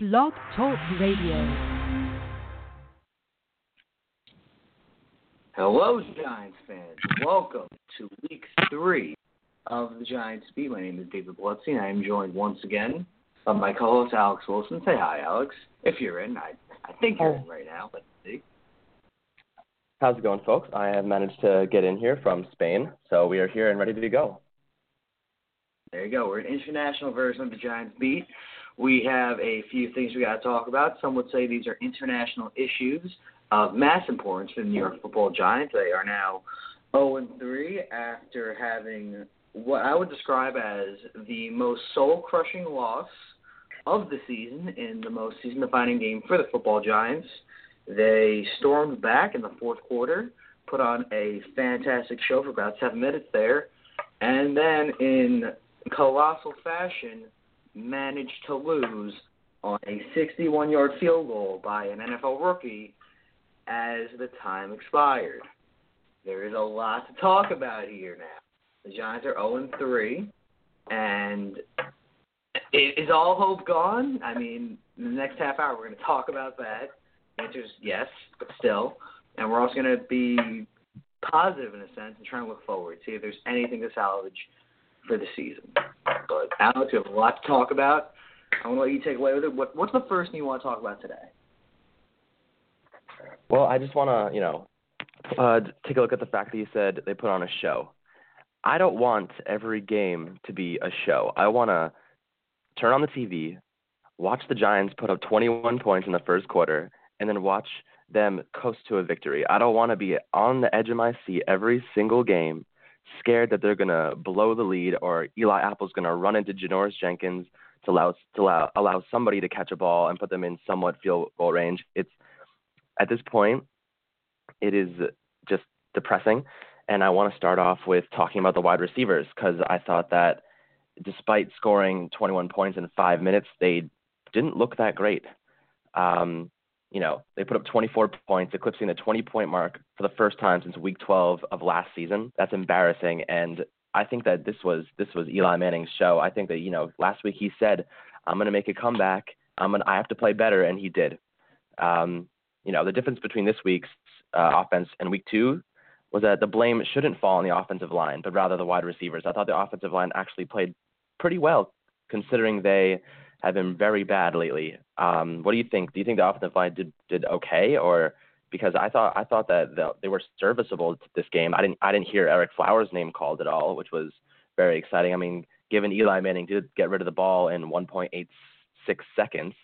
Blog Talk Radio. Hello, Giants fans. Welcome to week three of the Giants Beat. My name is David Bludsey, I am joined once again by my co-host Alex Wilson. Say hi, Alex. If you're in, I I think you're in right now. Let's see. How's it going, folks? I have managed to get in here from Spain, so we are here and ready to go. There you go. We're an international version of the Giants Beat. We have a few things we got to talk about. Some would say these are international issues of mass importance for the New York Football Giants. They are now 0 3 after having what I would describe as the most soul-crushing loss of the season in the most season-defining game for the Football Giants. They stormed back in the fourth quarter, put on a fantastic show for about seven minutes there, and then in colossal fashion managed to lose on a 61 yard field goal by an NFL rookie as the time expired. There is a lot to talk about here now. The Giants are 0 3, and is all hope gone? I mean, in the next half hour, we're going to talk about that. The answer is yes, but still. And we're also going to be positive in a sense and trying to look forward, see if there's anything to salvage for the season. But Alex, you have a lot to talk about. I want to let you take away with it. What, what's the first thing you want to talk about today? Well, I just want to, you know, uh, take a look at the fact that you said they put on a show. I don't want every game to be a show. I want to turn on the TV, watch the Giants put up 21 points in the first quarter, and then watch them coast to a victory. I don't want to be on the edge of my seat every single game scared that they're going to blow the lead or Eli Apple's going to run into Janoris Jenkins to allow to allow, allow somebody to catch a ball and put them in somewhat field goal range. It's at this point, it is just depressing. And I want to start off with talking about the wide receivers because I thought that despite scoring 21 points in five minutes, they didn't look that great. Um, you know, they put up 24 points, eclipsing the 20 point mark for the first time since week 12 of last season. That's embarrassing. And I think that this was this was Eli Manning's show. I think that, you know, last week he said, I'm going to make a comeback. I'm going to, I have to play better. And he did. Um, you know, the difference between this week's uh, offense and week two was that the blame shouldn't fall on the offensive line, but rather the wide receivers. I thought the offensive line actually played pretty well considering they have been very bad lately. Um, what do you think? Do you think the offensive line did did okay, or because I thought I thought that the, they were serviceable to this game. I didn't I didn't hear Ereck Flowers' name called at all, which was very exciting. I mean, given Eli Manning did get rid of the ball in 1.86 seconds,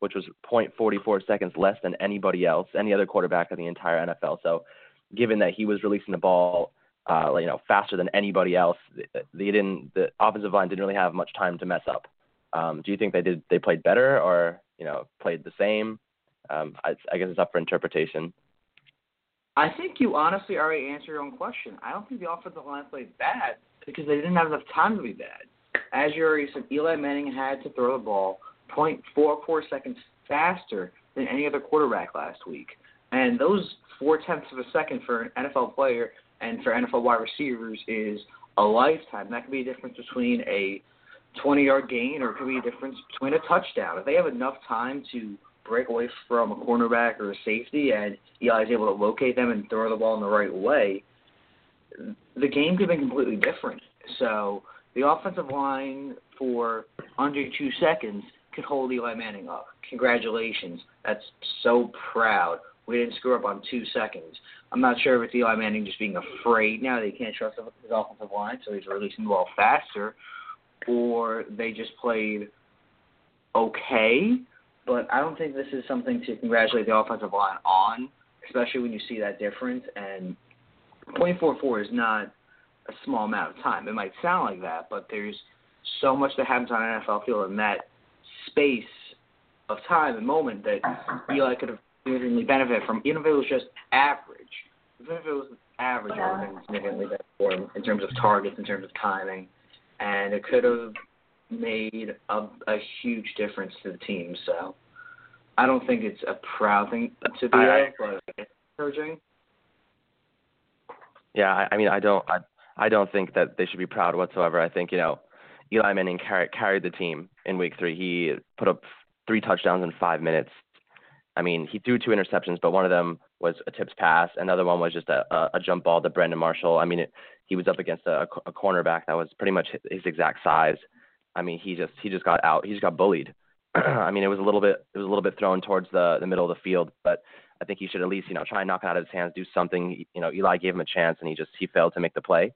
which was 0.44 seconds less than anybody else, any other quarterback in the entire NFL. So, given that he was releasing the ball, uh, you know, faster than anybody else, they didn't. The offensive line didn't really have much time to mess up. Um, do you think they did they played better or you know played the same? Um, I, I guess it's up for interpretation. I think you honestly already answered your own question. I don't think the offensive line played bad because they didn't have enough time to be bad. As you already said, Eli Manning had to throw the ball 0.44 seconds faster than any other quarterback last week. And those four tenths of a second for an NFL player and for NFL wide receivers is a lifetime. That could be a difference between a 20 yard gain or it could be a difference between a touchdown. If they have enough time to break away from a cornerback or a safety and Eli is able to locate them and throw the ball in the right way, the game could be completely different. So the offensive line for under two seconds could hold Eli Manning up. Congratulations. That's so proud. We didn't screw up on two seconds. I'm not sure if it's Eli Manning just being afraid now that he can't trust his offensive line, so he's releasing the ball faster, or they just played okay. But I don't think this is something to congratulate the offensive line on, especially when you see that difference. And 0.44 is not a small amount of time. It might sound like that, but there's so much that happens on an NFL field in that space of time and moment that Eli could have significantly benefited from, even if it was just average. Even if it was average, it would have been significantly better for him in terms of targets, in terms of timing and it could have made a, a huge difference to the team. So I don't think it's a proud thing to be I, but encouraging. Yeah, I, I mean, I don't, I, I don't think that they should be proud whatsoever. I think you know, Eli Manning carried carried the team in Week Three. He put up three touchdowns in five minutes. I mean, he threw two interceptions, but one of them was a tips pass. Another one was just a, a, a jump ball to Brandon Marshall. I mean, it, he was up against a, a cornerback that was pretty much his exact size. I mean, he just he just got out. He just got bullied. I mean, it was a little bit it was a little bit thrown towards the the middle of the field, but I think he should at least you know try and knock it out of his hands, do something. You know, Eli gave him a chance, and he just he failed to make the play.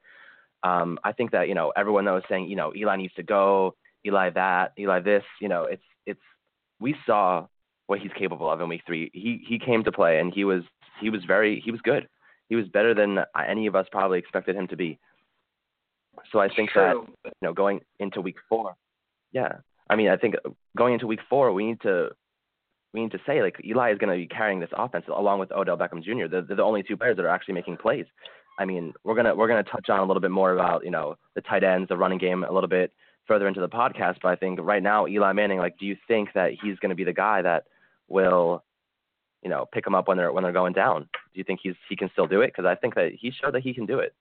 Um, I think that you know everyone that was saying you know Eli needs to go, Eli that, Eli this. You know, it's it's we saw what he's capable of in week three. He he came to play and he was he was very he was good. He was better than any of us probably expected him to be. So I think True. that you know going into week four, yeah. I mean I think going into week four we need to we need to say like Eli is going to be carrying this offense along with Odell Beckham Jr. They're, they're the only two players that are actually making plays. I mean we're gonna we're gonna touch on a little bit more about you know the tight ends, the running game a little bit further into the podcast. But I think right now Eli Manning, like, do you think that he's going to be the guy that will you know pick them up when they're when they're going down? Do you think he's he can still do it? Because I think that he showed that he can do it.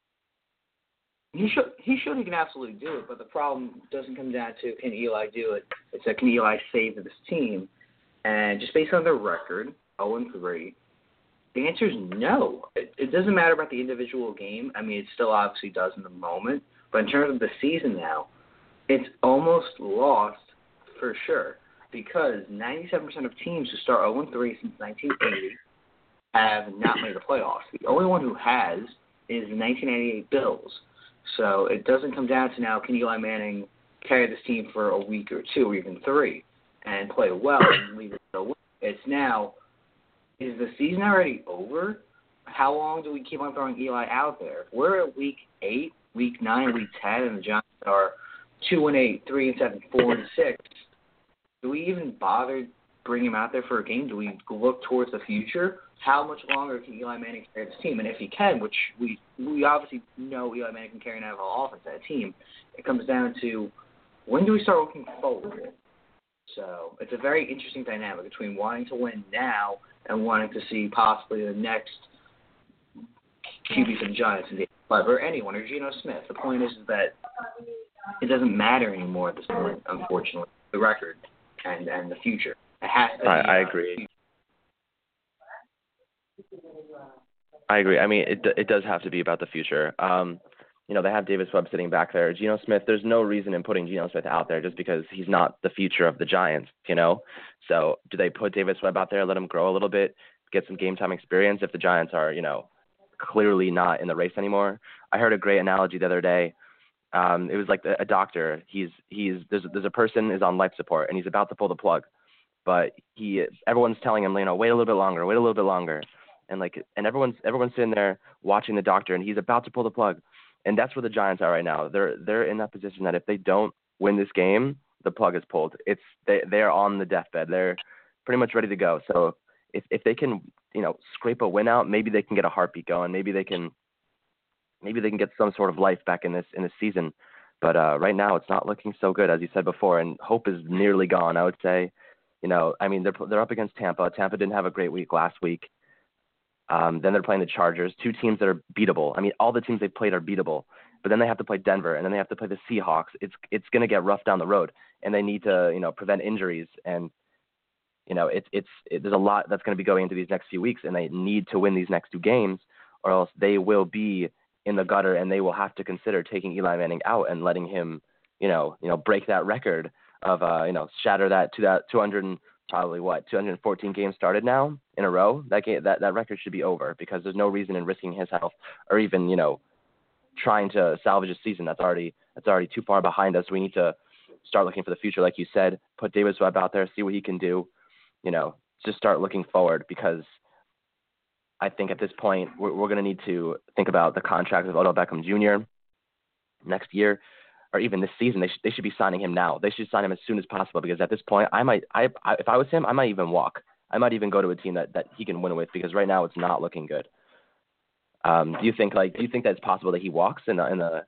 He should he showed he can absolutely do it, but the problem doesn't come down to can Eli do it. It's that can Eli save this team? And just based on their record, 0 and 3, the answer is no. It, it doesn't matter about the individual game. I mean, it still obviously does in the moment, but in terms of the season now, it's almost lost for sure because 97% of teams who start 0 3 since 1980 have not made the playoffs. The only one who has is the 1998 Bills. So it doesn't come down to now can Eli Manning carry this team for a week or two or even three and play well and leave it win. It's now is the season already over? How long do we keep on throwing Eli out there? We're at week eight, week nine, week ten, and the Giants are two and eight, three and seven, four and six. Do we even bother bringing him out there for a game? Do we look towards the future? How much longer can Eli Manning carry this team? And if he can, which we we obviously know Eli Manning can carry an NFL offense that team, it comes down to when do we start looking forward? So it's a very interesting dynamic between wanting to win now and wanting to see possibly the next QB for the Giants the or anyone or Geno Smith. The point is that it doesn't matter anymore at this point, unfortunately. The record and and the future. It has to. I, be, I uh, agree. I agree. I mean, it it does have to be about the future. Um, you know, they have Davis Webb sitting back there. Geno Smith, there's no reason in putting Geno Smith out there just because he's not the future of the Giants, you know? So do they put Davis Webb out there, let him grow a little bit, get some game time experience if the Giants are, you know, clearly not in the race anymore? I heard a great analogy the other day. Um, it was like a, doctor. He's he's there's there's a person is on life support and he's about to pull the plug, but he everyone's telling him, you know, wait a little bit longer, wait a little bit longer, and like and everyone's everyone's sitting there watching the doctor and he's about to pull the plug, and that's where the Giants are right now. They're they're in that position that if they don't win this game, the plug is pulled. It's they they're on the deathbed. They're pretty much ready to go. So if if they can you know scrape a win out, maybe they can get a heartbeat going. Maybe they can maybe they can get some sort of life back in this in this season. But uh, right now, it's not looking so good, as you said before, and hope is nearly gone. I would say, you know, I mean, they're they're up against Tampa. Tampa didn't have a great week last week. Um, then they're playing the Chargers, two teams that are beatable. I mean, all the teams they've played are beatable. But then they have to play Denver, and then they have to play the Seahawks. It's it's going to get rough down the road, and they need to you know prevent injuries and you know it's it's it, there's a lot that's going to be going into these next few weeks, and they need to win these next two games, or else they will be in the gutter, and they will have to consider taking Eli Manning out and letting him, you know, you know, break that record of, uh, you know, shatter that to that 200 probably what 214 games started now in a row. That game, that that record should be over because there's no reason in risking his health or even, you know, trying to salvage a season that's already that's already too far behind us. We need to start looking for the future, like you said. Put Davis Webb out there, see what he can do. You know, just start looking forward because I think at this point we're, we're going to need to think about the contract of Odell Beckham Jr. next year, or even this season. They should they should be signing him now. They should sign him as soon as possible because at this point, I might I, I if I was him, I might even walk. I might even go to a team that that he can win with because right now it's not looking good. Um, do you think like do you think that it's possible that he walks in a in a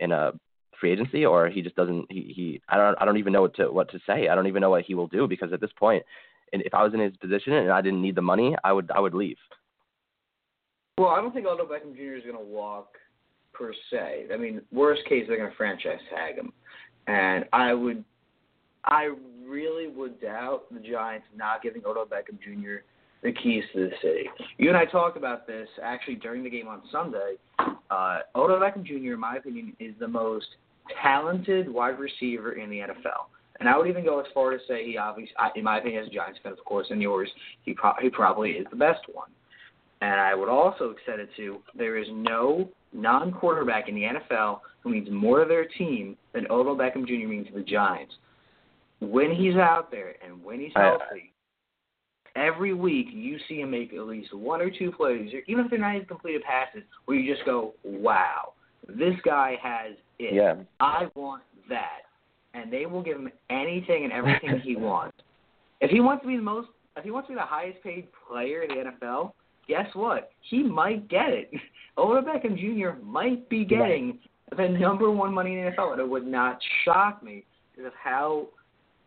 in a free agency or he just doesn't he, he I don't I don't even know what to what to say. I don't even know what he will do because at this point and if I was in his position and I didn't need the money, I would I would leave. Well, I don't think Odell Beckham Jr. is going to walk per se. I mean, worst case, they're going to franchise tag him, and I would, I really would doubt the Giants not giving Odell Beckham Jr. the keys to the city. You and I talked about this actually during the game on Sunday. Uh, Odell Beckham Jr., in my opinion, is the most talented wide receiver in the NFL. And I would even go as far to say he obviously, in my opinion, as a Giants fan, of course, and yours, he, pro- he probably is the best one. And I would also extend it to there is no non-quarterback in the NFL who means more to their team than Odell Beckham Jr. means to the Giants. When he's out there and when he's healthy, every week you see him make at least one or two plays, even if they're not even completed passes, where you just go, "Wow, this guy has it. Yeah. I want that." And they will give him anything and everything he wants. If he wants to be the most, if he wants to be the highest paid player in the NFL, guess what? He might get it. Odell Beckham Jr. might be getting the number one money in the NFL, and it would not shock me because of how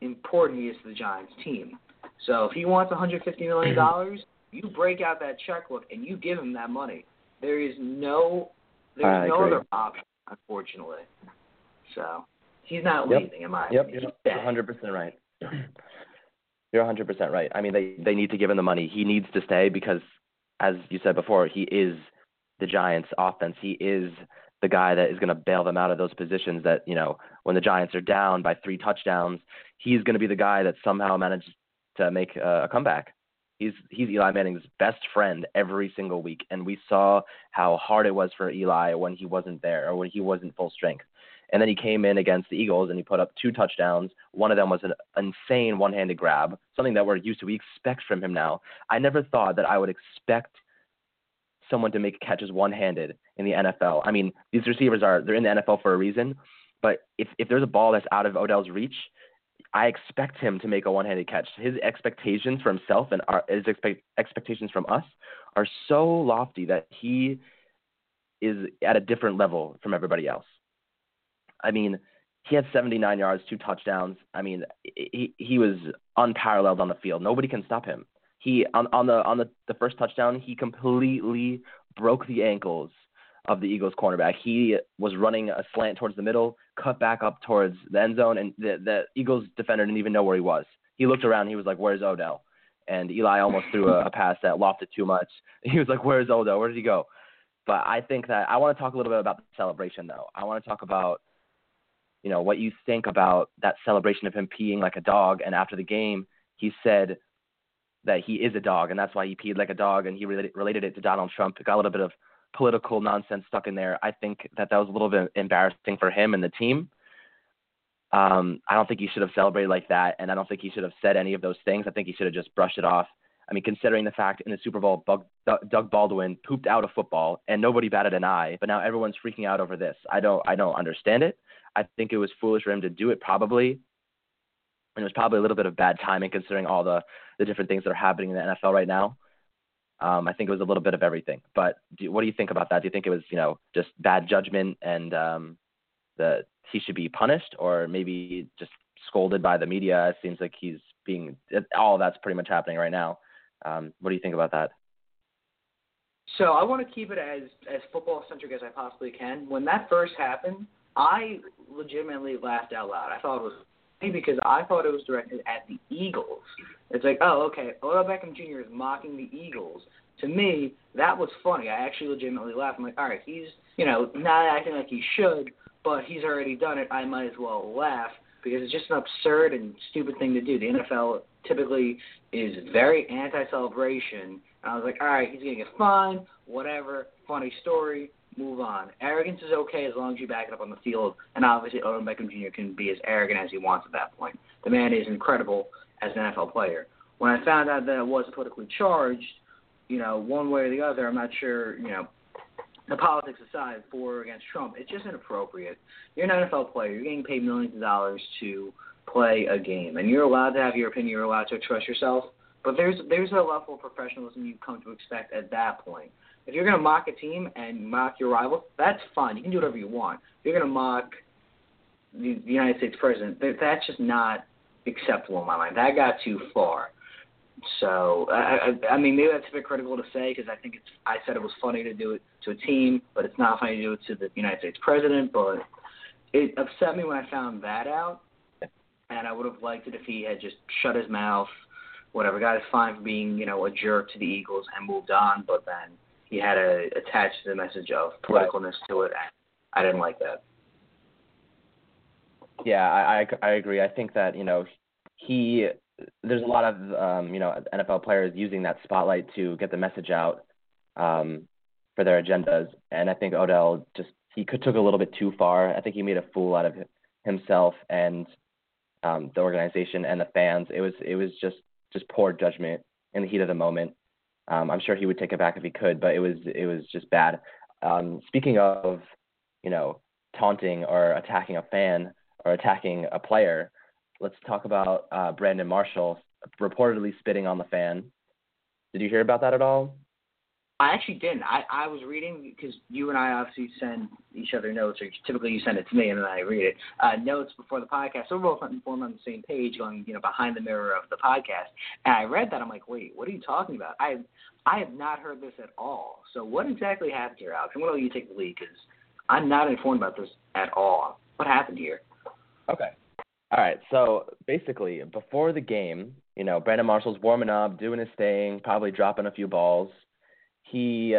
important he is to the Giants team. So if he wants 150 million mm-hmm. dollars, you break out that checkbook and you give him that money. There is no, there's I no agree. other option, unfortunately. So he's not Yep. leaving, in my Yep, opinion. you're He's dead. 100% right. You're 100% right. I mean, they they need to give him the money. He needs to stay because, as you said before, he is the Giants' offense. He is the guy that is going to bail them out of those positions. That you know, when the Giants are down by three touchdowns, he's going to be the guy that somehow manages to make a, comeback. He's he's Eli Manning's best friend every single week, and we saw how hard it was for Eli when he wasn't there or when he wasn't full strength. And then he came in against the Eagles and he put up two touchdowns. One of them was an insane one-handed grab, something that we're used to. We expect from him now. I never thought that I would expect someone to make catches one-handed in the NFL. I mean, these receivers are they're in the NFL for a reason, but if if there's a ball that's out of Odell's reach, I expect him to make a one-handed catch. His expectations for himself and our, his expect, expectations from us are so lofty that he is at a different level from everybody else. I mean, he had 79 yards, two touchdowns. I mean, he he was unparalleled on the field. Nobody can stop him. He on on the on the the first touchdown, he completely broke the ankles of the Eagles cornerback. He was running a slant towards the middle, cut back up towards the end zone, and the the Eagles defender didn't even know where he was. He looked around, he was like, "Where's Odell?" And Eli almost threw a, a pass that lofted too much. He was like, "Where's Odell? Where did he go?" But I think that I want to talk a little bit about the celebration, though. I want to talk about you know what you think about that celebration of him peeing like a dog and after the game he said that he is a dog and that's why he peed like a dog and he related, related it to Donald Trump. It got a little bit of political nonsense stuck in there. I think that that was a little bit embarrassing for him and the team. Um I don't think he should have celebrated like that and I don't think he should have said any of those things. I think he should have just brushed it off I mean, considering the fact in the Super Bowl, Doug Baldwin pooped out a football and nobody batted an eye, but now everyone's freaking out over this. I don't, I don't understand it. I think it was foolish for him to do it, probably, and it was probably a little bit of bad timing considering all the the different things that are happening in the NFL right now. Um, I think it was a little bit of everything. But do, what do you think about that? Do you think it was, you know, just bad judgment and um, that he should be punished, or maybe just scolded by the media? It seems like he's being all that's pretty much happening right now. Um, what do you think about that? So I want to keep it as as football centric as I possibly can. When that first happened, I legitimately laughed out loud. I thought it was funny because I thought it was directed at the Eagles. It's like, oh, okay, Odell Beckham Jr. is mocking the Eagles. To me, that was funny. I actually legitimately laughed. I'm like, all right, he's you know not acting like he should, but he's already done it. I might as well laugh because it's just an absurd and stupid thing to do. The NFL typically is very anti-celebration. I was like, all right, he's getting a fine, whatever, funny story, move on. Arrogance is okay as long as you back it up on the field, and obviously Odell Beckham Jr. can be as arrogant as he wants at that point. The man is incredible as an NFL player. When I found out that it was politically charged, you know, one way or the other, I'm not sure, you know, the politics aside, for or against Trump, it's just inappropriate. You're an NFL player. You're getting paid millions of dollars to play a game, and you're allowed to have your opinion. You're allowed to express yourself. But there's there's a level of professionalism you've come to expect at that point. If you're going to mock a team and mock your rival, that's fine. You can do whatever you want. If you're going to mock the, the United States president, that, that's just not acceptable in my mind. That got too far. So I, I, I mean, maybe that's a bit critical to say because I think it's. I said it was funny to do it to a team, but it's not funny to do it to the United States president. But it upset me when I found that out. and I would have liked it if he had just shut his mouth, whatever, got his fine for being, you know, a jerk to the Eagles and moved on. But then he had to attach the message of politicalness to it, and I didn't like that. Yeah, I, I I agree. I think that you know he there's a lot of um, you know NFL players using that spotlight to get the message out um, for their agendas, and I think Odell just he could took a little bit too far. I think he made a fool out of himself and um, the organization and the fans. It was it was just just poor judgment in the heat of the moment. Um, I'm sure he would take it back if he could, but it was it was just bad. Um, speaking of, you know, taunting or attacking a fan or attacking a player, let's talk about uh, Brandon Marshall reportedly spitting on the fan. Did you hear about that at all? I actually didn't. I, I was reading because you and I obviously send each other notes, or typically you send it to me and then I read it. Uh, notes before the podcast, so we're both informed on the same page, going you know behind the mirror of the podcast. And I read that, I'm like, wait, what are you talking about? I I have not heard this at all. So what exactly happened here, Alex? I'm going to let you take the lead because I'm not informed about this at all. What happened here? Okay. All right. So basically, before the game, you know, Brandon Marshall's warming up, doing his thing, probably dropping a few balls he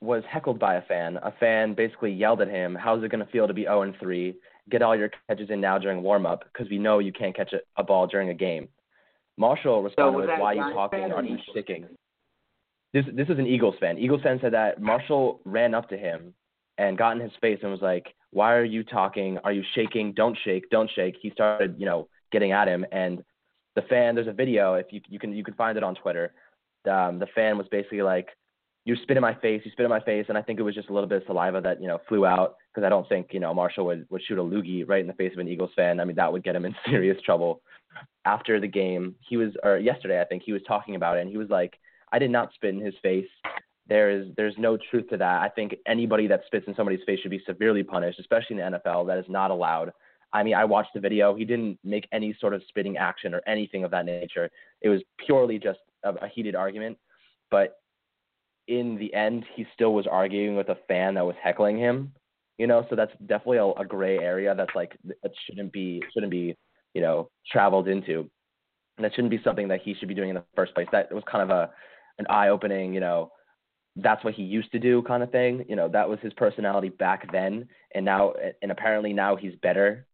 was heckled by a fan. A fan basically yelled at him, "How's it going to feel to be 0 and 3? Get all your catches in now during warm up because we know you can't catch a, a ball during a game." Marshall responded so with, "Why are you talking? Are you sticking?" This this is an Eagles fan. Eagles fan said that Marshall ran up to him and got in his face and was like, "Why are you talking? Are you shaking? Don't shake, don't shake." He started, you know, getting at him, and the fan. There's a video if you you can you can find it on Twitter um, the fan was basically like, "You spit in my face, you spit in my face," and I think it was just a little bit of saliva that you know flew out because I don't think you know Marshall would would shoot a loogie right in the face of an Eagles fan. I mean that would get him in serious trouble. After the game, he was or yesterday I think he was talking about it and he was like, "I did not spit in his face." There is there's no truth to that. I think anybody that spits in somebody's face should be severely punished, especially in the NFL. That is not allowed. I mean, I watched the video. He didn't make any sort of spitting action or anything of that nature. It was purely just a, a heated argument, but in the end, he still was arguing with a fan that was heckling him. You know, so that's definitely a, a gray area that's like that shouldn't be shouldn't be you know traveled into, and that shouldn't be something that he should be doing in the first place. That was kind of a an eye opening, you know, that's what he used to do kind of thing. You know, that was his personality back then, and now and apparently now he's better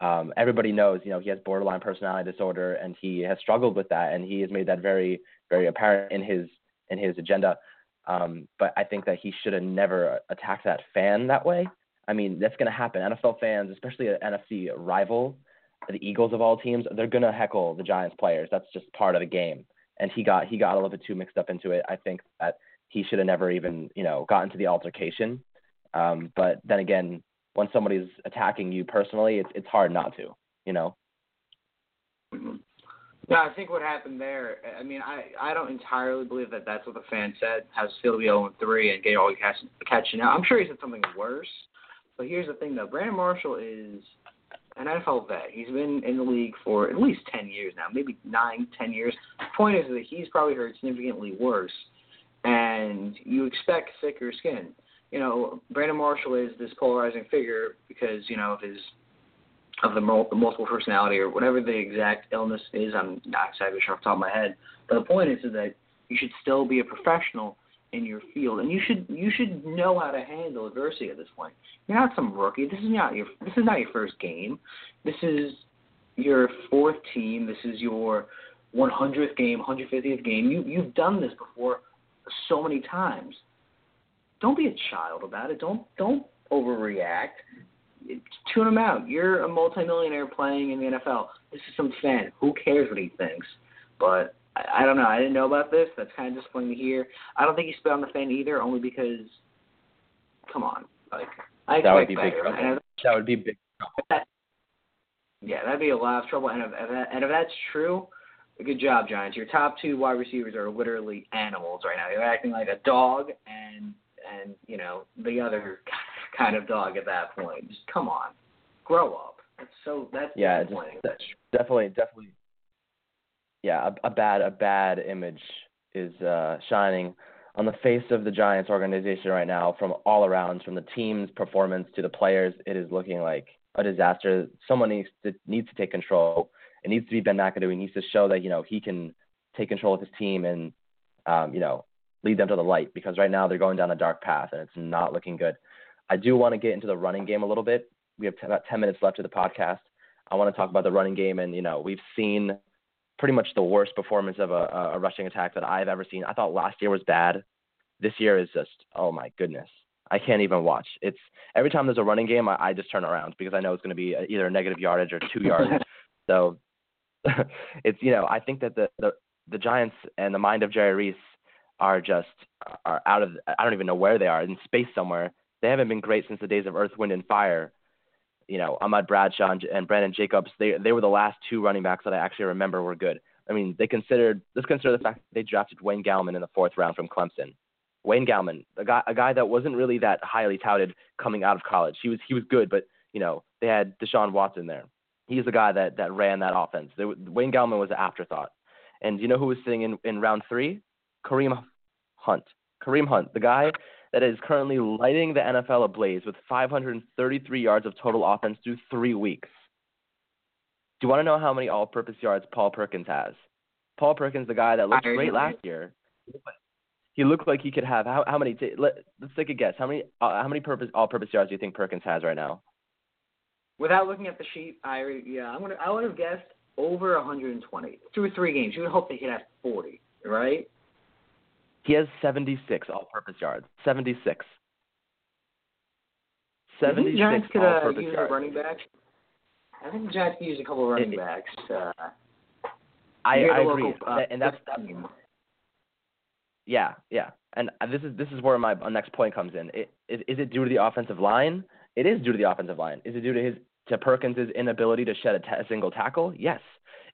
um, everybody knows, you know, he has borderline personality disorder, and he has struggled with that, and he has made that very, very apparent in his in his agenda. Um, but I think that he should have never attacked that fan that way. I mean, that's going to happen. NFL fans, especially an NFC rival, the Eagles of all teams, they're going to heckle the Giants players. That's just part of the game. And he got he got a little bit too mixed up into it. I think that he should have never even you know gotten to the altercation. Um, but then again, when somebody's attacking you personally, it's it's hard not to, you know. Mm-hmm. Yeah, I think what happened there. I mean, I I don't entirely believe that that's what the fan said. To be 0 3 and get all catch, catching out. I'm sure he said something worse. But here's the thing, though. Brandon Marshall is an NFL vet. He's been in the league for at least 10 years now, maybe nine, ten years. The point is that he's probably heard significantly worse, and you expect thicker skin you know, Brandon Marshall is this polarizing figure because you know of his of the multiple personality or whatever the exact illness is. I'm not exactly sure off the top of my head, but the point is, is that you should still be a professional in your field, and you should you should know how to handle adversity at this point. You're not some rookie. This is not your this is not your first game. This is your fourth team. This is your 100th game, 150th game. You you've done this before so many times don't be a child about it. Don't don't overreact. Tune him out. You're a multimillionaire playing in the NFL. This is some fan. Who cares what he thinks? But I, I don't know. I didn't know about this. That's kind of disappointing to hear. I don't think he spit on the fan either, only because. Come on, like I that would be better. big trouble. That would be big trouble. Yeah, that'd be a lot of trouble. And if, if that, and if that's true, good job, Giants. Your top two wide receivers are literally animals right now. You're acting like a dog and and you know the other kind of dog at that point. Just come on, grow up. That's so that's yeah, just, that's definitely definitely yeah a, a bad a bad image is uh, shining on the face of the Giants organization right now from all around, from the team's performance to the players. It is looking like a disaster. Someone needs to needs to take control. It needs to be Ben McAdoo. He needs to show that you know he can take control of his team and um, you know lead them to the light because right now they're going down a dark path and it's not looking good. I do want to get into the running game a little bit. We have t- about 10 minutes left of the podcast. I want to talk about the running game and you know we've seen pretty much the worst performance of a, a rushing attack that I've ever seen. I thought last year was bad. This year is just oh my goodness. I can't even watch. It's every time there's a running game, I, I just turn around because I know it's going to be either a negative yardage or two yards. so it's you know I think that the, the the Giants and the mind of Jerry Reese are just are out of I don't even know where they are in space somewhere. They haven't been great since the days of Earth, Wind, and Fire. You know, Ahmad Bradshaw and, and Brandon Jacobs. They they were the last two running backs that I actually remember were good. I mean, they considered let's consider the fact that they drafted Wayne Gallman in the fourth round from Clemson. Wayne Gallman, a guy a guy that wasn't really that highly touted coming out of college. He was he was good, but you know they had Deshaun Watson there. He's the guy that that ran that offense. They, Wayne Gallman was an afterthought. And you know who was sitting in in round three? Kareem Hunt. Kareem Hunt, the guy that is currently lighting the NFL ablaze with 533 yards of total offense through three weeks. Do you want to know how many all-purpose yards Paul Perkins has? Paul Perkins, the guy that looked great last year, he looked like he could have how how many? T- let, us take a guess. How many uh, how many purpose all-purpose yards do you think Perkins has right now? Without looking at the sheet, I yeah, I'm gonna I would have guessed over 120 through three games. You would hope they could have 40, right? He has 76 all-purpose yards. 76. 76 the Giants could uh, use yards. a running back. I think the Giants could use a couple of running it, backs. Uh, I, I local, agree, uh, and that's, that's yeah, yeah. And this is this is where my next point comes in. It, is, is it due to the offensive line? It is due to the offensive line. Is it due to his to Perkins' inability to shed a, t- a single tackle? Yes.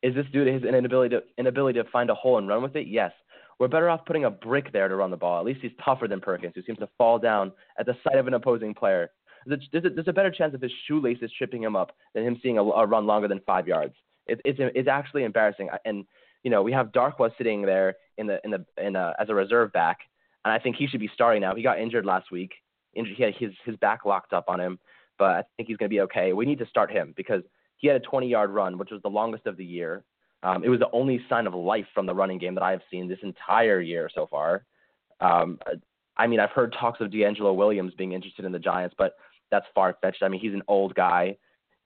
Is this due to his inability to inability to find a hole and run with it? Yes. We're better off putting a brick there to run the ball. At least he's tougher than Perkins, who seems to fall down at the sight of an opposing player. There's a, there's a better chance of his shoelaces tripping him up than him seeing a, a run longer than five yards. It, it's it's actually embarrassing. And you know we have Darkwa sitting there in the in the in a, as a reserve back, and I think he should be starting now. He got injured last week. Injured, he had his his back locked up on him, but I think he's going to be okay. We need to start him because he had a 20 yard run, which was the longest of the year. Um, it was the only sign of life from the running game that I have seen this entire year so far. Um, I mean, I've heard talks of DeAngelo Williams being interested in the Giants, but that's far fetched. I mean, he's an old guy.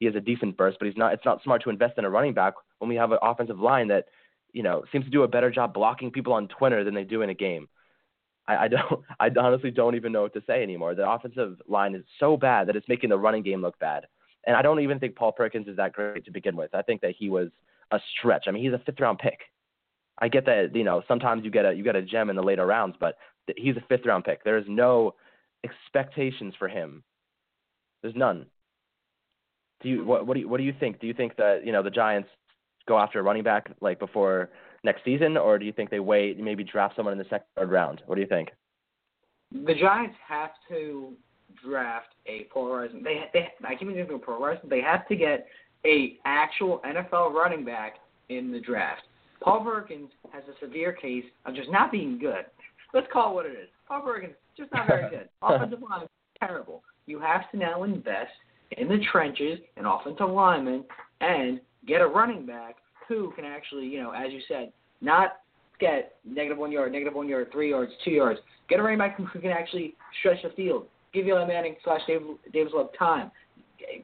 He has a decent burst, but he's not. It's not smart to invest in a running back when we have an offensive line that you know, seems to do a better job blocking people on Twitter than they do in a game. I, I don't, I honestly don't even know what to say anymore. The offensive line is so bad that it's making the running game look bad. And I don't even think Paul Perkins is that great to begin with. I think that he was a stretch. I mean, he's a fifth round pick. I get that, you know, sometimes you get a you get a gem in the later rounds, but he's a fifth round pick. There is no expectations for him. There's none. Do you what what do you what do you think? Do you think that you know the Giants go after a running back like before next season, or do you think they wait, and maybe draft someone in the second third round? What do you think? The Giants have to draft a polarizing. They they I keep using polarizing. They have to get a actual NFL running back in the draft. Paul Perkins has a severe case of just not being good. Let's call it what it is. Paul Perkins just not very good. Offensive line terrible. You have to now invest in the trenches and offensive linemen and get a running back who can actually, you know, as you said, not get negative one yard, negative one yard, three yards, two yards. Get a running back who can actually stretch the field. Give Eli Manning slash Davis Love time.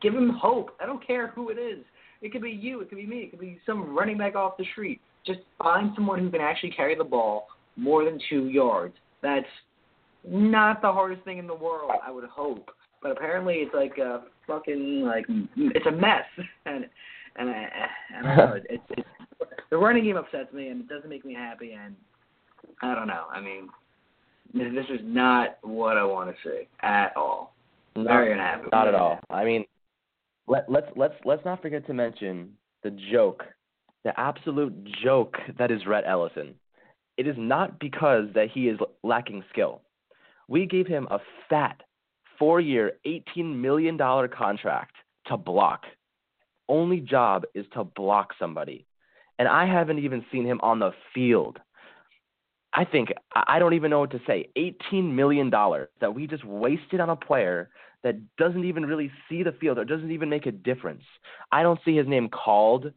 Give him hope. I don't care who it is. It could be you. It could be me. It could be some running back off the street. Just find someone who can actually carry the ball more than two yards. That's not the hardest thing in the world, I would hope. But apparently, it's like a fucking like it's a mess, and and I, eh, I don't know. It's it's the running game upsets me, and it doesn't make me happy. And I don't know. I mean, this is not what I want to see at all. Not, Very unhappy. Not at all. I mean, let let's let's let's not forget to mention the joke, the absolute joke that is Rhett Ellison. It is not because that he is lacking skill. We gave him a fat four-year, $18 million contract to block only job is to block somebody. And I haven't even seen him on the field. I think I don't even know what to say. $18 million that we just wasted on a player that doesn't even really see the field or doesn't even make a difference. I don't see his name called.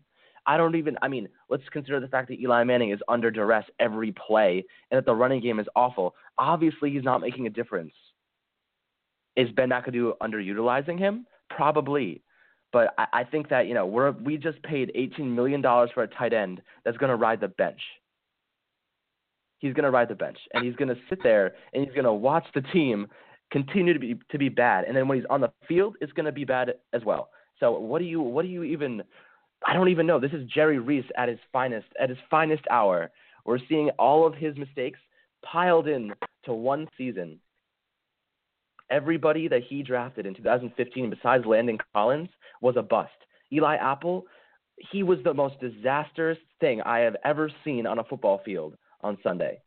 I don't even. I mean, let's consider the fact that Eli Manning is under duress every play and that the running game is awful. Obviously, he's not making a difference. Is Ben McAdoo underutilizing him? Probably. But I, I think that you know we're we just paid eighteen million dollars for a tight end that's going to ride the bench. He's going to ride the bench and he's going to sit there and he's going to watch the team continue to be to be bad, and then when he's on the field, it's going to be bad as well. So what do you what do you even? I don't even know. This is Jerry Reese at his finest at his finest hour. We're seeing all of his mistakes piled in to one season. Everybody that he drafted in 2015, besides Landon Collins, was a bust. Eli Apple, he was the most disastrous thing I have ever seen on a football field on Sunday.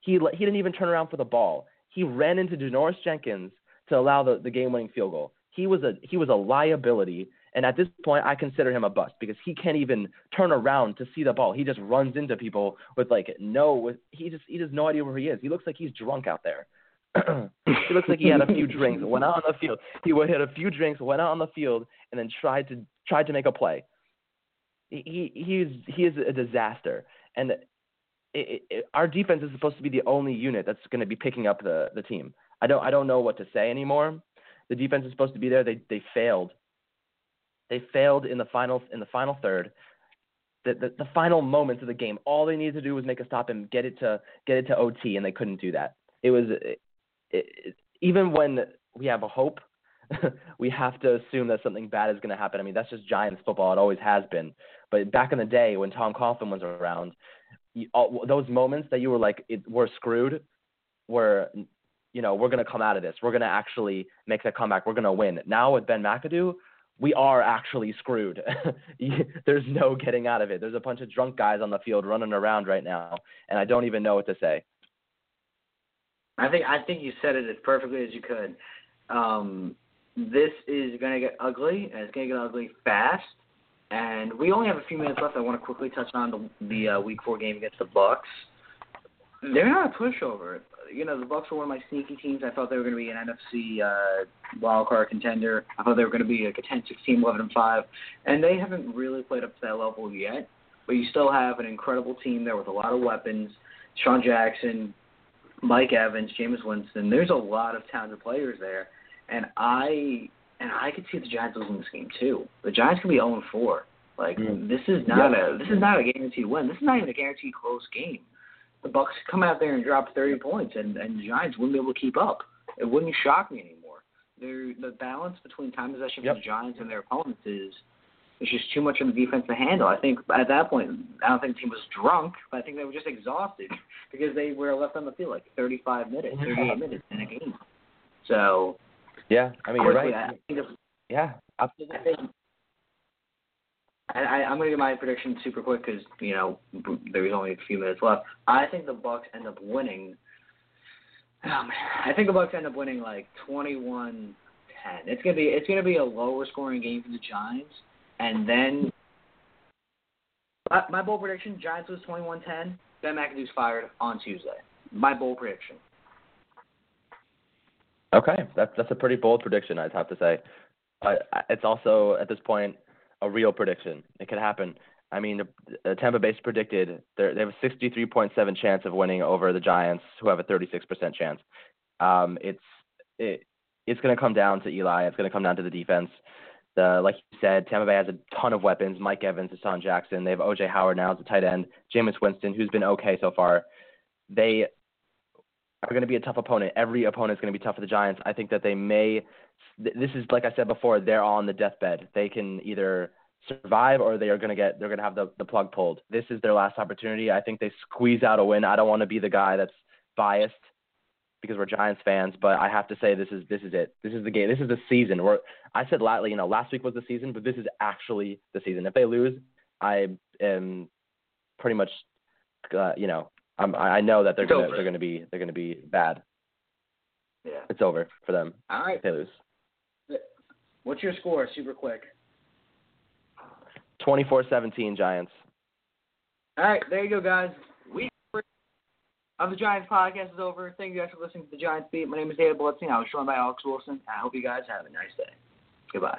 He he didn't even turn around for the ball. He ran into Janoris Jenkins to allow the, the game winning field goal. He was a he was a liability, and at this point, I consider him a bust because he can't even turn around to see the ball. He just runs into people with like no, he just he has no idea where he is. He looks like he's drunk out there. he looks like he had a few drinks, went out on the field. He had a few drinks, went out on the field, and then tried to tried to make a play. He he's he is a disaster, and it, it, our defense is supposed to be the only unit that's going to be picking up the the team. I don't I don't know what to say anymore. The defense is supposed to be there. They they failed. They failed in the final in the final third. The, the, the final moments of the game, all they needed to do was make a stop and get it to get it to OT, and they couldn't do that. It was it, even when we have a hope, we have to assume that something bad is going to happen. I mean, that's just Giants football. It always has been. But back in the day when Tom Coughlin was around, you, all, those moments that you were like, it, we're screwed, were, you know, we're going to come out of this. We're going to actually make the comeback. We're going to win. Now with Ben McAdoo, we are actually screwed. There's no getting out of it. There's a bunch of drunk guys on the field running around right now, and I don't even know what to say. I think I think you said it as perfectly as you could. Um, this is going to get ugly, and it's going to get ugly fast. And we only have a few minutes left. I want to quickly touch on the, the uh, Week Four game against the Bucs. They're not a pushover. You know, the Bucs were one of my sneaky teams. I thought they were going to be an NFC uh, wild card contender. I thought they were going to be like a 10, 16, 11, and 5, and they haven't really played up to that level yet. But you still have an incredible team there with a lot of weapons. DeSean Jackson, Mike Evans, Jameis Winston. There's a lot of talented players there, and I and I could see the Giants losing this game too. The Giants can be 0 4. Like mm. this is not a this is not a guaranteed win. This is not even a guaranteed close game. The Bucs come out there and drop 30 points, and and the Giants wouldn't be able to keep up. It wouldn't shock me anymore. They're, the balance between time possession yep. for the Giants and their opponents is it's just too much on the defense to handle. I think at that point, I don't think the team was drunk, but I think they were just exhausted because they were left on the field like 35 minutes, 38 minutes in a game. So yeah, I mean, you're right. I if, yeah, absolutely. I, I, I'm going to give my prediction super quick because you know there's only a few minutes left. I think the Bucs end up winning. Oh man, I think the Bucs end up winning like 21-10. It's gonna be it's gonna be a lower scoring game for the Giants, and then my, my bold prediction: Giants lose 21-10. Ben McAdoo's fired on Tuesday. My bold prediction. Okay, that's that's a pretty bold prediction, I'd have to say. But it's also at this point a real prediction. It could happen. I mean, uh, Tampa Bay's predicted they have a 63.7 chance of winning over the Giants, who have a 36% chance. Um, it's it, it's going to come down to Eli. It's going to come down to the defense. The like you said, Tampa Bay has a ton of weapons. Mike Evans, DeSean Jackson. They have OJ Howard now as a tight end. Jameis Winston, who's been okay so far. They are going to be a tough opponent. Every opponent is going to be tough for the Giants. I think that they may. This is like I said before. They're on the deathbed. They can either survive or they are going to get. They're going to have the the plug pulled. This is their last opportunity. I think they squeeze out a win. I don't want to be the guy that's biased because we're Giants fans, but I have to say this is this is it. This is the game. This is the season. Where I said lately, you know, last week was the season, but this is actually the season. If they lose, I am pretty much, uh, you know, I'm, I know that they're it's gonna over. they're gonna be they're gonna be bad. Yeah. It's over for them. All right. They lose. What's your score? Super quick. 24-17 Giants. All right, there you go, guys. Of the Giants podcast is over. Thank you guys for listening to the Giants Beat. My name is David Blitzing. I was joined by Alex Wilson. I hope you guys have a nice day. Goodbye.